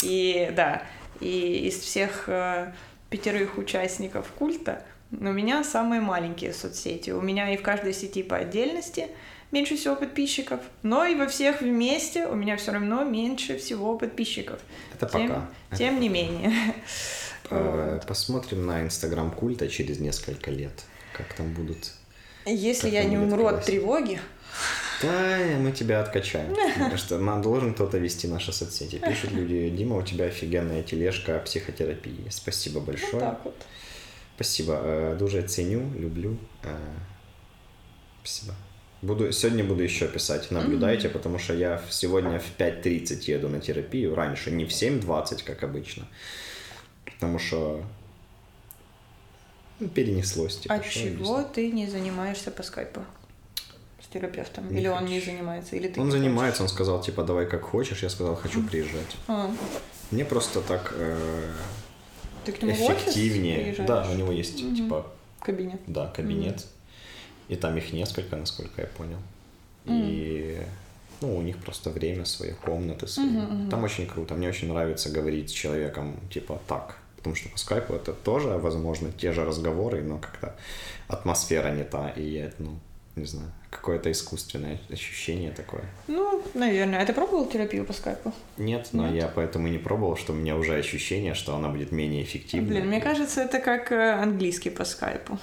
И да, и из всех э, пятерых участников культа у меня самые маленькие соцсети. У меня и в каждой сети по отдельности меньше всего подписчиков, но и во всех вместе у меня все равно меньше всего подписчиков. Это Тем, пока. Это тем не менее. Э, Посмотрим на инстаграм культа через несколько лет, как там будут. Если Как я не умру от тревоги, Да, мы тебя откачаем. Потому что нам должен кто-то вести наши соцсети. Пишут люди, Дима, у тебя офигенная тележка психотерапии. Спасибо вот большое. так вот. Спасибо. Э, Дуже ценю, люблю. Э, Спасибо. Буду, сегодня буду еще писать. Наблюдайте, потому что я сегодня в 5.30 еду на терапию. Раньше не в 7.20, как обычно. Потому что ну, перенеслось. Типа, А чего ты не занимаешься по скайпу с терапевтом? Не Или он хочу. не занимается? Или ты Он занимается, он сказал, типа, давай как хочешь. Я сказал, хочу приезжать. хочешь? А, Мне просто так э, ты к нему эффективнее. Да, у него есть, Мгм. типа, Кабинет. Да, кабинет. И там их несколько, насколько я понял. И ну, у них просто время свое, комнаты свои. Там очень круто. Мне очень нравится говорить с человеком типа так. Потому что по скайпу это тоже, возможно, те же разговоры, но как-то атмосфера не та. И я, ну, не знаю, какое-то искусственное ощущение такое. Ну, наверное. А ты пробовал терапию по скайпу? Нет, но Нет? я поэтому и не пробовал, что у меня уже ощущение, что она будет менее эффективной. Блин, мне кажется, это как э, английский по скайпу.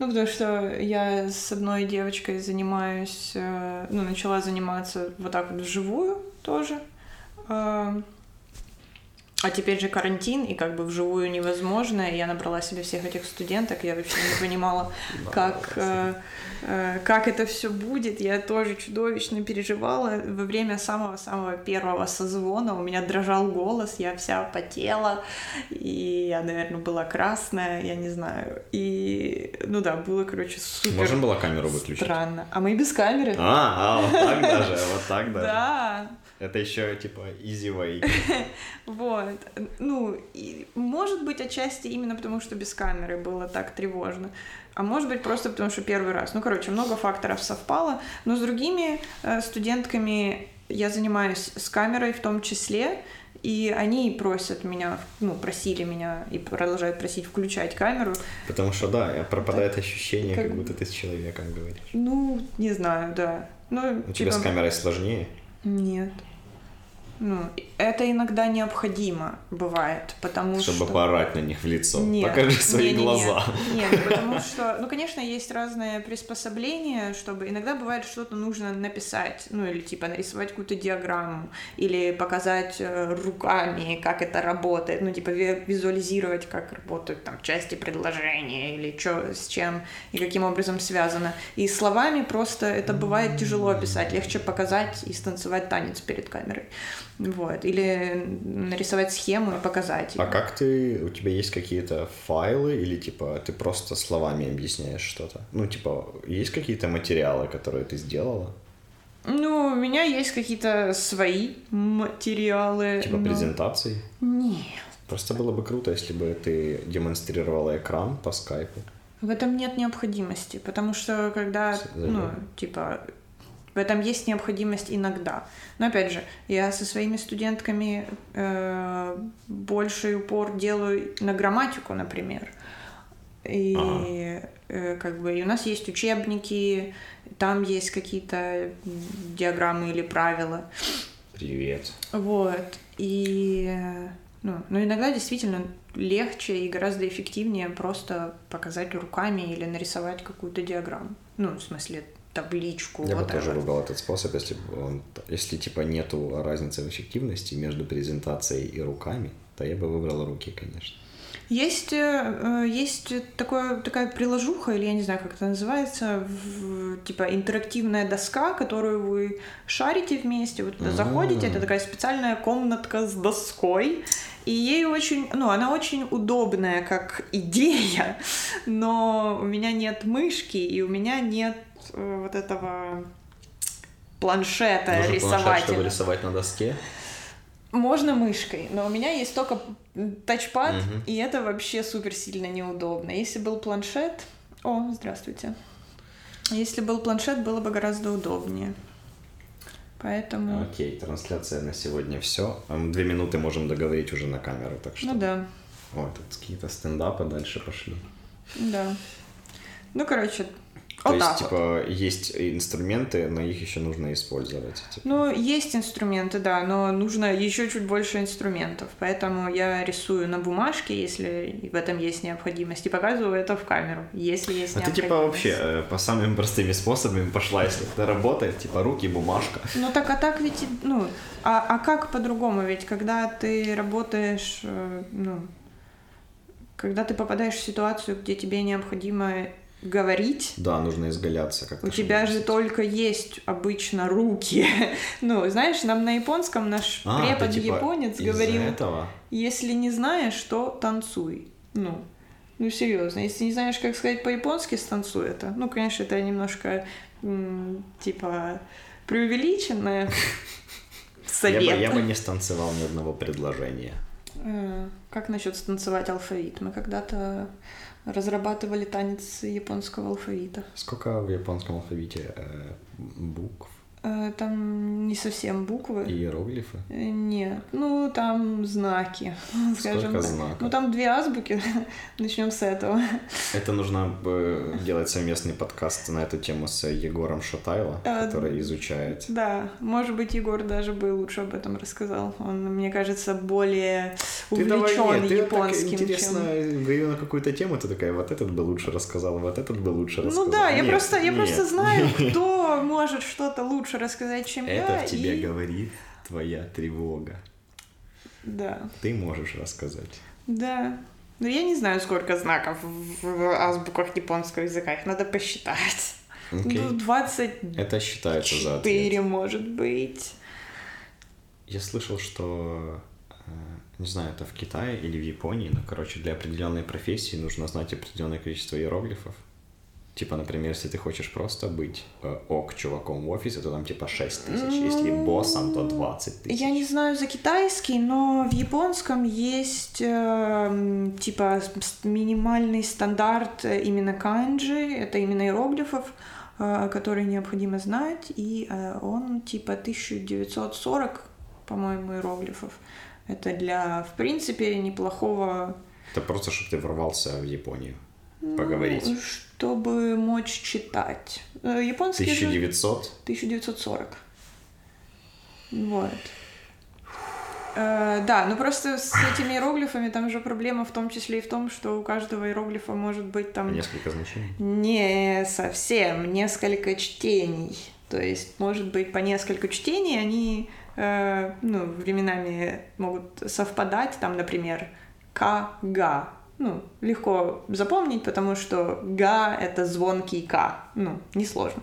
Ну, потому что я с одной девочкой занимаюсь, э, ну, начала заниматься вот так вот вживую тоже. А теперь же карантин, и как бы вживую невозможно. И я набрала себе всех этих студенток, я вообще не понимала, как, э, э, как это все будет. Я тоже чудовищно переживала. Во время самого-самого первого созвона у меня дрожал голос, я вся потела, и я, наверное, была красная, я не знаю. И, ну да, было, короче, супер Можно было камеру выключить? странно. А мы без камеры? А, а, вот так даже, вот так даже. Да, Это еще типа easy way. Вот. Ну, и, может быть, отчасти именно потому, что без камеры было так тревожно. А может быть, просто потому, что первый раз. Ну, короче, много факторов совпало. Но с другими э, студентками я занимаюсь с камерой в том числе. И они просят меня, ну, просили меня и продолжают просить включать камеру. Потому что, да, пропадает ощущение, Как- как будто ты с человеком говоришь. Ну, не знаю, да. Ну, У тебя с типа, камерой сложнее? Нет. Ну, это иногда необходимо бывает, потому Чтобы что... поорать на них в лицо. Нет, Покажи свои не-не-не. глаза. Нет, потому что, ну, конечно, есть разные приспособления, чтобы иногда бывает что-то нужно написать, ну, или типа нарисовать какую-то диаграмму, или показать э, руками, как это работает, ну, типа ви- визуализировать, как работают там части предложения, или что с чем и каким образом связано. И словами просто это бывает тяжело описать, легче показать и станцевать танец перед камерой. Вот. Или нарисовать схему и показать. А её. как ты, у тебя есть какие-то файлы или типа ты просто словами объясняешь что-то? Ну, типа, есть какие-то материалы, которые ты сделала? Ну, у меня есть какие-то свои материалы. Типа но- презентации? Нет. Просто было бы круто, если бы ты демонстрировала экран по скайпу. В этом нет необходимости, потому что когда, Зачем? ну, типа, в этом есть необходимость иногда. Но опять же, я со своими студентками э, больший упор делаю на грамматику, например. И э, как бы и у нас есть учебники, там есть какие-то диаграммы или правила. Привет. Вот. И ну, но иногда действительно легче и гораздо эффективнее просто показать руками или нарисовать какую-то диаграмму. Ну, в смысле, табличку. Я бы whatever. тоже выбрал этот способ, если бы он, если типа нету разницы в эффективности между презентацией и руками, то я бы выбрал руки, конечно. Есть, э, э, есть такое, такая приложуха, или я не знаю, как это называется, в- типа интерактивная доска, которую вы шарите вместе, вот туда заходите, это такая специальная комнатка с доской, и ей очень, ну, она очень удобная как идея, но у меня нет мышки, и у меня нет вот этого планшета Нужен планшет, чтобы рисовать на доске. Можно мышкой, но у меня есть только тачпад, Мгм. и это вообще супер сильно неудобно. Если был планшет... О, здравствуйте. Если был планшет, было бы гораздо удобнее. Поэтому... Окей, трансляция на сегодня все. Две минуты можем договорить уже на камеру, так что. Ну да, О, тут какие-то стендапы дальше пошли. да. Ну, короче, То вот есть, так вот. типа, есть инструменты, но их еще нужно использовать. типа. Ну, есть инструменты, да, но нужно еще чуть больше инструментов. Поэтому я рисую на бумажке, если в этом есть необходимость, и показываю это в камеру, если есть А ты необходимость. типа вообще э, по самым простыми способами пошла, если это работает, типа руки, бумажка. Ну так, а так ведь, ну, а, а как по-другому? Ведь когда ты работаешь, э, ну, когда ты попадаешь в ситуацию, где тебе необходимо говорить, Да, нужно изгаляться как-то. у тебя же только есть обычно руки. Ну, знаешь, нам на японском наш А, препод типа, японец говорил, этого? если не знаешь, то танцуй. Ну, ну серьезно, если не знаешь, как сказать по-японски, станцуй это. Ну, конечно, это немножко типа преувеличенное. Я Совет. бы, я бы не станцевал ни одного предложения. Э, Как насчет станцевать алфавит? Мы когда-то разрабатывали танец японского алфавита. Сколько в японском алфавите э, букв? Э, Там не совсем буквы. Иероглифы? Э, Нет, ну там знаки, скажем Сколько так. знаков? Ну там две азбуки, начнем с этого. Это нужно бы делать совместный подкаст на эту тему с Егором Шатайло, А, который изучает. Да, может быть, Егор даже бы лучше об этом рассказал. Он, мне кажется, более Ты давай, увлечен нет, ты так японским, интересно чем... на какую-то тему, ты такая, вот этот бы лучше рассказал, вот этот бы лучше рассказал. Ну да, я Нет, просто, я нет. просто знаю, кто может что-то лучше рассказать, чем я. Это в тебе и- говорит твоя тревога. Да, Ты можешь рассказать. да. Но я не знаю, сколько знаков в азбуках японского языка. Их надо посчитать. Окей. Ну, 24, Это считается за ответ. может быть. Я слышал, что, э, не знаю, это в Китае или в Японии, но, короче, для определенной профессии нужно знать определенное количество иероглифов. Типа, например, если ты хочешь просто быть э, ок чуваком в офисе, то там типа 6 тысяч. Если боссом, то 20 тысяч. Я не знаю за китайский, но в японском есть э, типа минимальный стандарт э, именно канджи, это именно иероглифов, э, которые необходимо знать, и э, он типа 1940, по-моему, иероглифов. Это для, в принципе, неплохого Это просто, чтобы ты ворвался в Японию. Поговорить. ну, чтобы мочь читать. Э, Японский язык- 1900? 1940. Вот. Э, да, ну просто с этими иероглифами там же проблема в том числе и в том, что у каждого иероглифа может быть там Несколько значений. не совсем несколько чтений. То есть, может быть, по несколько чтений они э, ну, временами могут совпадать, там, например, К-га. Ну, легко запомнить, потому что га — это звонкий К. Ну, несложно.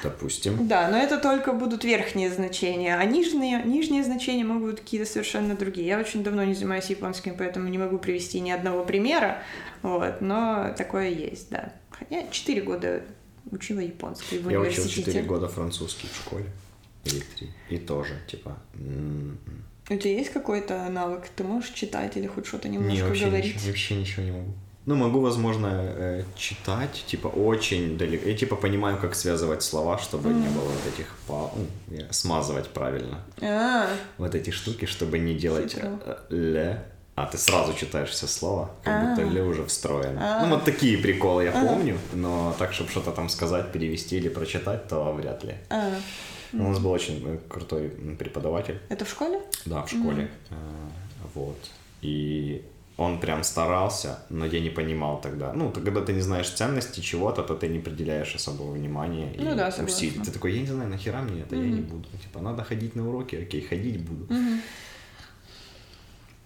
Допустим. Да, но это только будут верхние значения, а нижние, нижние значения могут быть какие-то совершенно другие. Я очень давно не занимаюсь японским, поэтому не могу привести ни одного примера, вот, но такое есть, да. Я 4 года учила японский в Я учил университете. 4 года французский в школе. Или 3. И тоже, типа... м-м. У тебя есть какой-то навык? Ты можешь читать или хоть что-то Не, немножко вообще говорить? ничего, вообще ничего не могу. Ну, могу, возможно, э, читать, типа, очень далеко. Я, типа, понимаю, как связывать слова, чтобы не было вот этих па... ну, смазывать правильно. А, Вот эти штуки, чтобы не делать э, ле. А ты сразу читаешь все слова, как А. будто ле уже встроено. А. Ну, вот такие приколы я помню, но так, чтобы что-то там сказать, перевести или прочитать, то вряд ли. а. У нас был очень э, крутой преподаватель. Это в школе? Да, в школе. Э, Вот. И он прям старался, но я не понимал тогда. Ну, когда ты не знаешь ценности чего-то, то ты не определяешь особого внимания Ну и да, усилий. Ты такой, я не знаю, нахера мне это, я не буду. Типа, надо ходить на уроки, окей, ходить буду.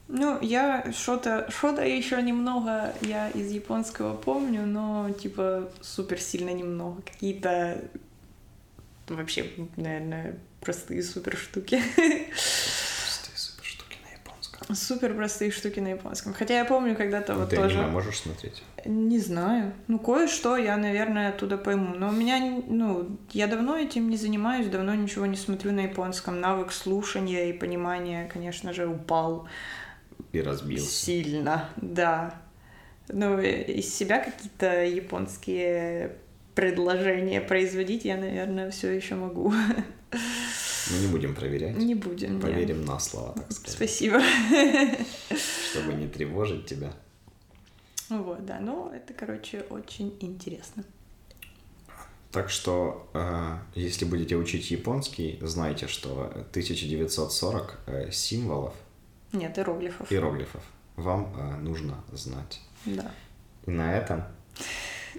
Ну, я что-то, что-то еще немного я из японского помню, но типа супер сильно немного. Какие-то вообще, наверное, простые супер штуки. Простые супер штуки на японском. Супер простые штуки на японском. Хотя я помню когда-то Ну, вот ты тоже. аниме можешь смотреть? Не знаю. Ну, кое-что я, наверное, оттуда пойму. Но у меня, ну, я давно этим не занимаюсь, давно ничего не смотрю на японском. Навык слушания и понимания, конечно же, упал. И разбился. Сильно, да. Ну, из себя какие-то японские предложения производить я, наверное, все еще могу. Мы не будем проверять. Не будем. нет. Поверим на слово, так сказать. Спасибо. Чтобы не тревожить тебя. Вот, да. Ну, это, короче, очень интересно. Так что, э, если будете учить японский, знайте, что 1940 э, символов, Нет, иероглифов. иероглифов вам э, нужно знать. Да. И на этом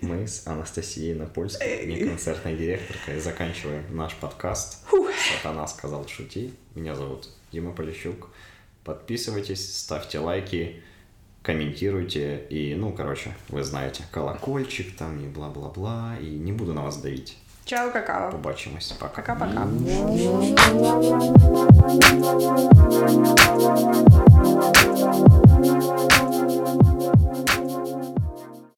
мы с Анастасией Напольской, неконцертной директоркой, заканчиваем наш подкаст. Сатана сказал шути. Меня зовут Дима Полищук. Подписывайтесь, ставьте лайки, комментируйте. И, ну, короче, вы знаете, колокольчик там и бла-бла-бла. И не буду на вас давить. Чао, какао. Побачимось. Пока. Пока-пока.